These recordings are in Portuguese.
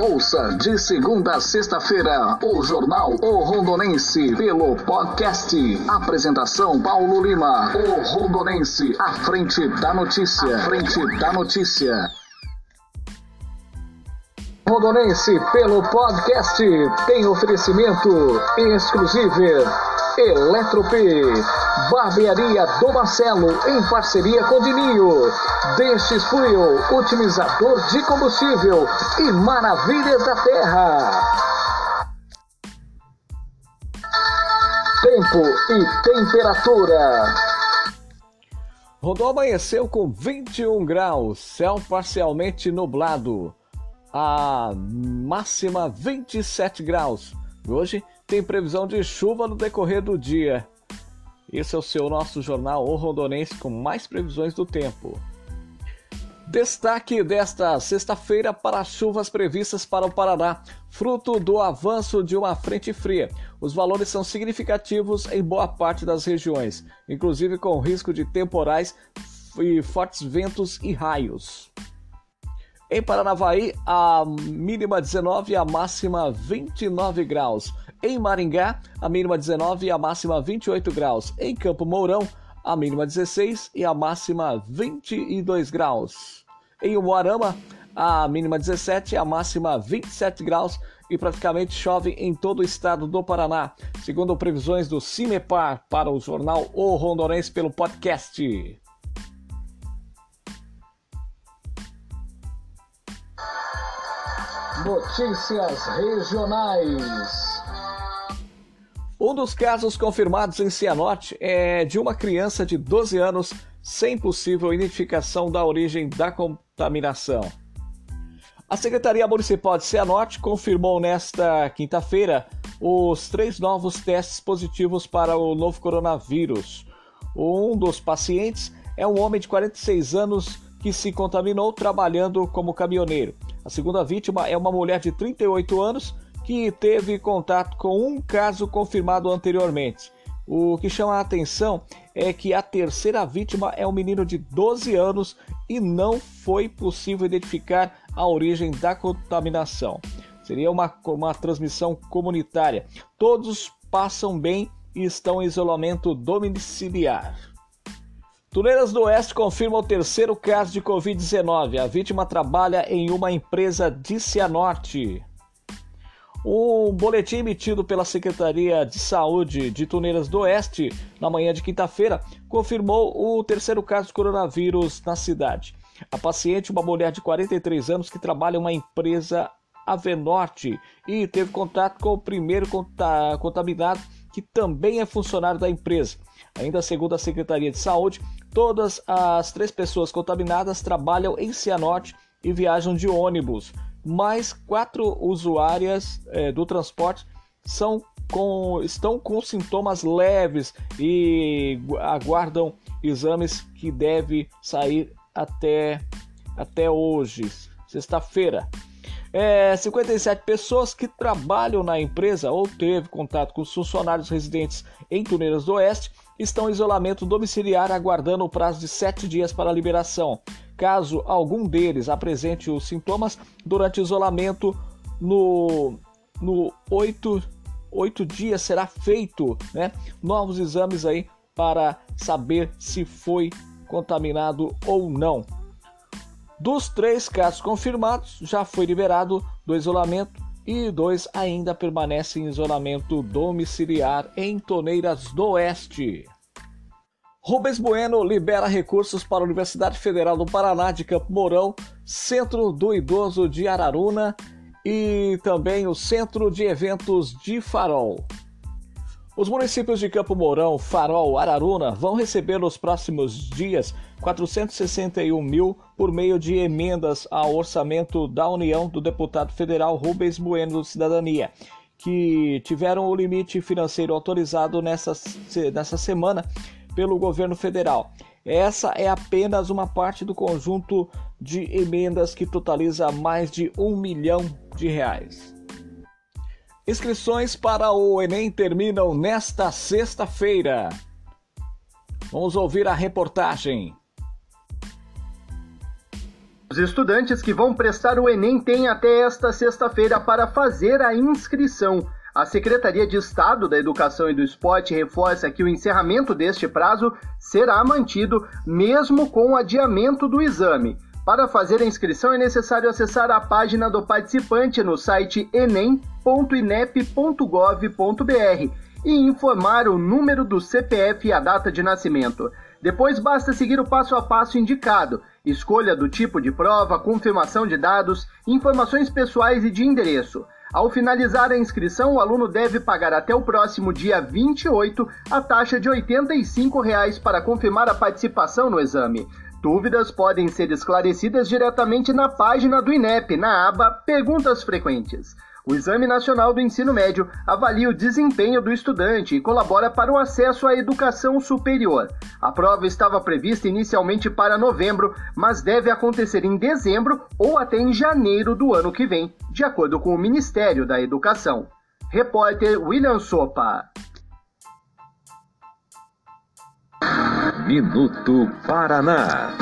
Ouça de segunda a sexta-feira o Jornal O Rondonense pelo podcast. Apresentação Paulo Lima. O Rondonense, à frente da notícia. À frente da notícia. Rondonense pelo podcast tem oferecimento exclusivo Eletrop, Barbearia do Marcelo, em parceria com Dininho, Destes Fuel, otimizador de combustível e Maravilhas da Terra. Tempo e temperatura. Rondô amanheceu com 21 graus, céu parcialmente nublado. A máxima 27 graus. Hoje tem previsão de chuva no decorrer do dia. Esse é o seu nosso jornal O Rondonense com mais previsões do tempo. Destaque desta sexta-feira para as chuvas previstas para o Paraná, fruto do avanço de uma frente fria. Os valores são significativos em boa parte das regiões, inclusive com risco de temporais e fortes ventos e raios. Em Paranavaí, a mínima 19 e a máxima 29 graus. Em Maringá, a mínima 19 e a máxima 28 graus. Em Campo Mourão, a mínima 16 e a máxima 22 graus. Em Umuarama, a mínima 17 e a máxima 27 graus e praticamente chove em todo o estado do Paraná, segundo previsões do Cimepar para o jornal O Rondonense pelo podcast. Notícias regionais. Um dos casos confirmados em Cianorte é de uma criança de 12 anos sem possível identificação da origem da contaminação. A Secretaria Municipal de Cianorte confirmou nesta quinta-feira os três novos testes positivos para o novo coronavírus. Um dos pacientes é um homem de 46 anos que se contaminou trabalhando como caminhoneiro. A segunda vítima é uma mulher de 38 anos que teve contato com um caso confirmado anteriormente. O que chama a atenção é que a terceira vítima é um menino de 12 anos e não foi possível identificar a origem da contaminação. Seria uma, uma transmissão comunitária. Todos passam bem e estão em isolamento domiciliar. Tuneiras do Oeste confirma o terceiro caso de Covid-19. A vítima trabalha em uma empresa de Cianorte. Um boletim emitido pela Secretaria de Saúde de Tuneiras do Oeste na manhã de quinta-feira confirmou o terceiro caso de coronavírus na cidade. A paciente, uma mulher de 43 anos que trabalha em uma empresa Avenorte e teve contato com o primeiro contaminado, que também é funcionário da empresa. Ainda segundo a Secretaria de Saúde, todas as três pessoas contaminadas trabalham em Cianorte e viajam de ônibus mais quatro usuárias é, do transporte são com, estão com sintomas leves e aguardam exames que devem sair até, até hoje, sexta-feira. É, 57 pessoas que trabalham na empresa ou teve contato com os funcionários residentes em Tuneiras do Oeste estão em isolamento domiciliar aguardando o prazo de sete dias para a liberação. Caso algum deles apresente os sintomas durante isolamento, no, no 8, 8 dias será feito né, novos exames aí para saber se foi contaminado ou não. Dos três casos confirmados, já foi liberado do isolamento e dois ainda permanecem em isolamento domiciliar em Toneiras do Oeste. Rubens Bueno libera recursos para a Universidade Federal do Paraná de Campo Mourão, Centro do Idoso de Araruna e também o Centro de Eventos de Farol. Os municípios de Campo Mourão, Farol, Araruna vão receber nos próximos dias 461 mil por meio de emendas ao orçamento da União do deputado federal Rubens Bueno do Cidadania, que tiveram o limite financeiro autorizado nessa, nessa semana pelo governo federal. Essa é apenas uma parte do conjunto de emendas que totaliza mais de um milhão de reais. Inscrições para o Enem terminam nesta sexta-feira. Vamos ouvir a reportagem. Os estudantes que vão prestar o Enem têm até esta sexta-feira para fazer a inscrição. A Secretaria de Estado da Educação e do Esporte reforça que o encerramento deste prazo será mantido mesmo com o adiamento do exame. Para fazer a inscrição é necessário acessar a página do participante no site enem.inep.gov.br e informar o número do CPF e a data de nascimento. Depois basta seguir o passo a passo indicado: escolha do tipo de prova, confirmação de dados, informações pessoais e de endereço. Ao finalizar a inscrição, o aluno deve pagar até o próximo dia 28 a taxa de 85 reais para confirmar a participação no exame. Dúvidas podem ser esclarecidas diretamente na página do INEP, na aba Perguntas Frequentes. O Exame Nacional do Ensino Médio avalia o desempenho do estudante e colabora para o acesso à educação superior. A prova estava prevista inicialmente para novembro, mas deve acontecer em dezembro ou até em janeiro do ano que vem, de acordo com o Ministério da Educação. Repórter William Sopa. Minuto Paraná.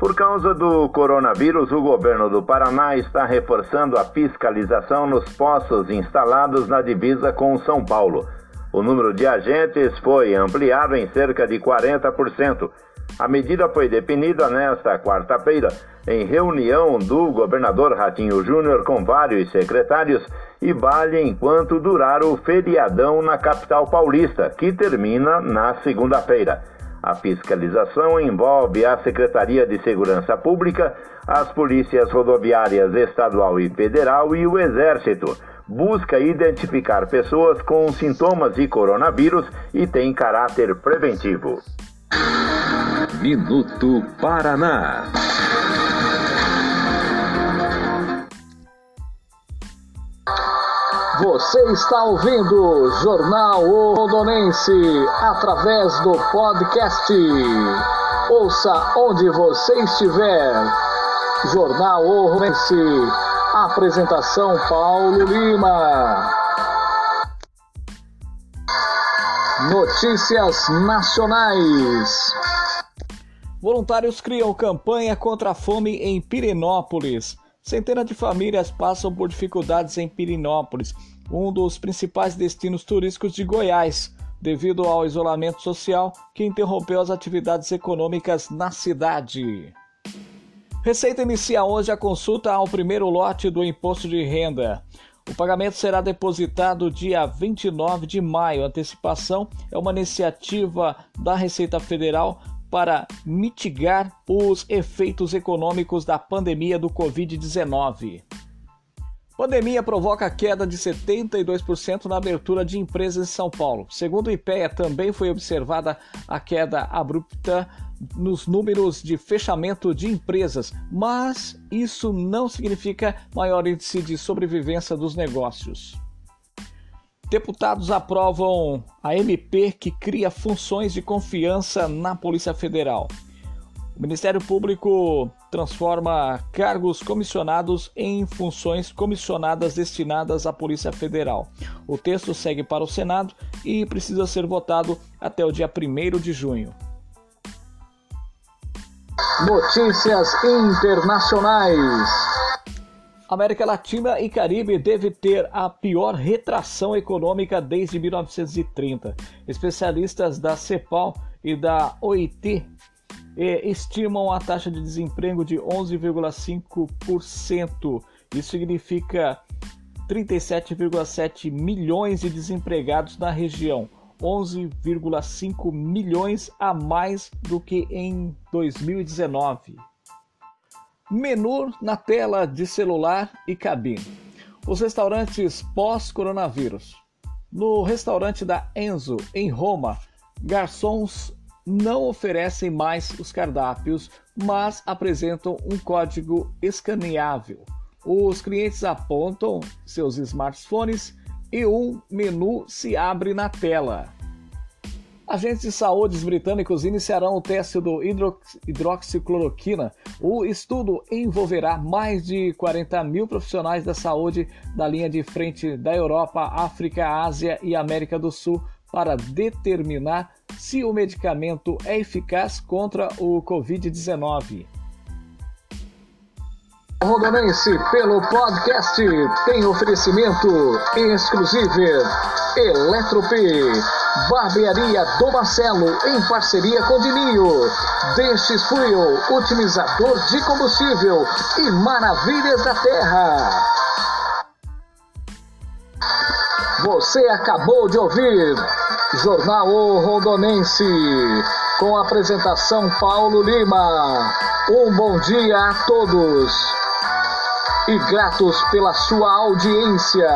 Por causa do coronavírus, o governo do Paraná está reforçando a fiscalização nos postos instalados na divisa com São Paulo. O número de agentes foi ampliado em cerca de 40%. A medida foi definida nesta quarta-feira em reunião do governador Ratinho Júnior com vários secretários e vale enquanto durar o feriadão na capital paulista, que termina na segunda-feira. A fiscalização envolve a Secretaria de Segurança Pública, as polícias rodoviárias estadual e federal e o Exército. Busca identificar pessoas com sintomas de coronavírus e tem caráter preventivo. Minuto Paraná. Você está ouvindo Jornal O Rondonense através do podcast. Ouça onde você estiver. Jornal O Rondonense. Apresentação Paulo Lima. Notícias nacionais. Voluntários criam campanha contra a fome em Pirenópolis. Centenas de famílias passam por dificuldades em Pirinópolis, um dos principais destinos turísticos de Goiás, devido ao isolamento social que interrompeu as atividades econômicas na cidade. Receita inicia hoje a consulta ao primeiro lote do imposto de renda. O pagamento será depositado dia 29 de maio. A antecipação é uma iniciativa da Receita Federal para mitigar os efeitos econômicos da pandemia do Covid-19. Pandemia provoca queda de 72% na abertura de empresas em São Paulo. Segundo o IPEA, também foi observada a queda abrupta nos números de fechamento de empresas, mas isso não significa maior índice de sobrevivência dos negócios. Deputados aprovam a MP que cria funções de confiança na Polícia Federal. O Ministério Público transforma cargos comissionados em funções comissionadas destinadas à Polícia Federal. O texto segue para o Senado e precisa ser votado até o dia 1 de junho. Notícias internacionais. América Latina e Caribe deve ter a pior retração econômica desde 1930. Especialistas da CEPAL e da OIT estimam a taxa de desemprego de 11,5%. Isso significa 37,7 milhões de desempregados na região, 11,5 milhões a mais do que em 2019. Menu na tela de celular e cabine. Os restaurantes pós-coronavírus. No restaurante da Enzo, em Roma, garçons não oferecem mais os cardápios, mas apresentam um código escaneável. Os clientes apontam seus smartphones e um menu se abre na tela. Agentes de saúde britânicos iniciarão o teste do hidroxicloroquina. O estudo envolverá mais de 40 mil profissionais da saúde da linha de frente da Europa, África, Ásia e América do Sul para determinar se o medicamento é eficaz contra o Covid-19. Rondonense pelo podcast tem oferecimento exclusivo Eletrop, Barbearia do Marcelo em parceria com Dininho, Destes Fuel, otimizador de combustível e Maravilhas da Terra. Você acabou de ouvir Jornal o Rondonense com apresentação Paulo Lima. Um bom dia a todos e gratos pela sua audiência.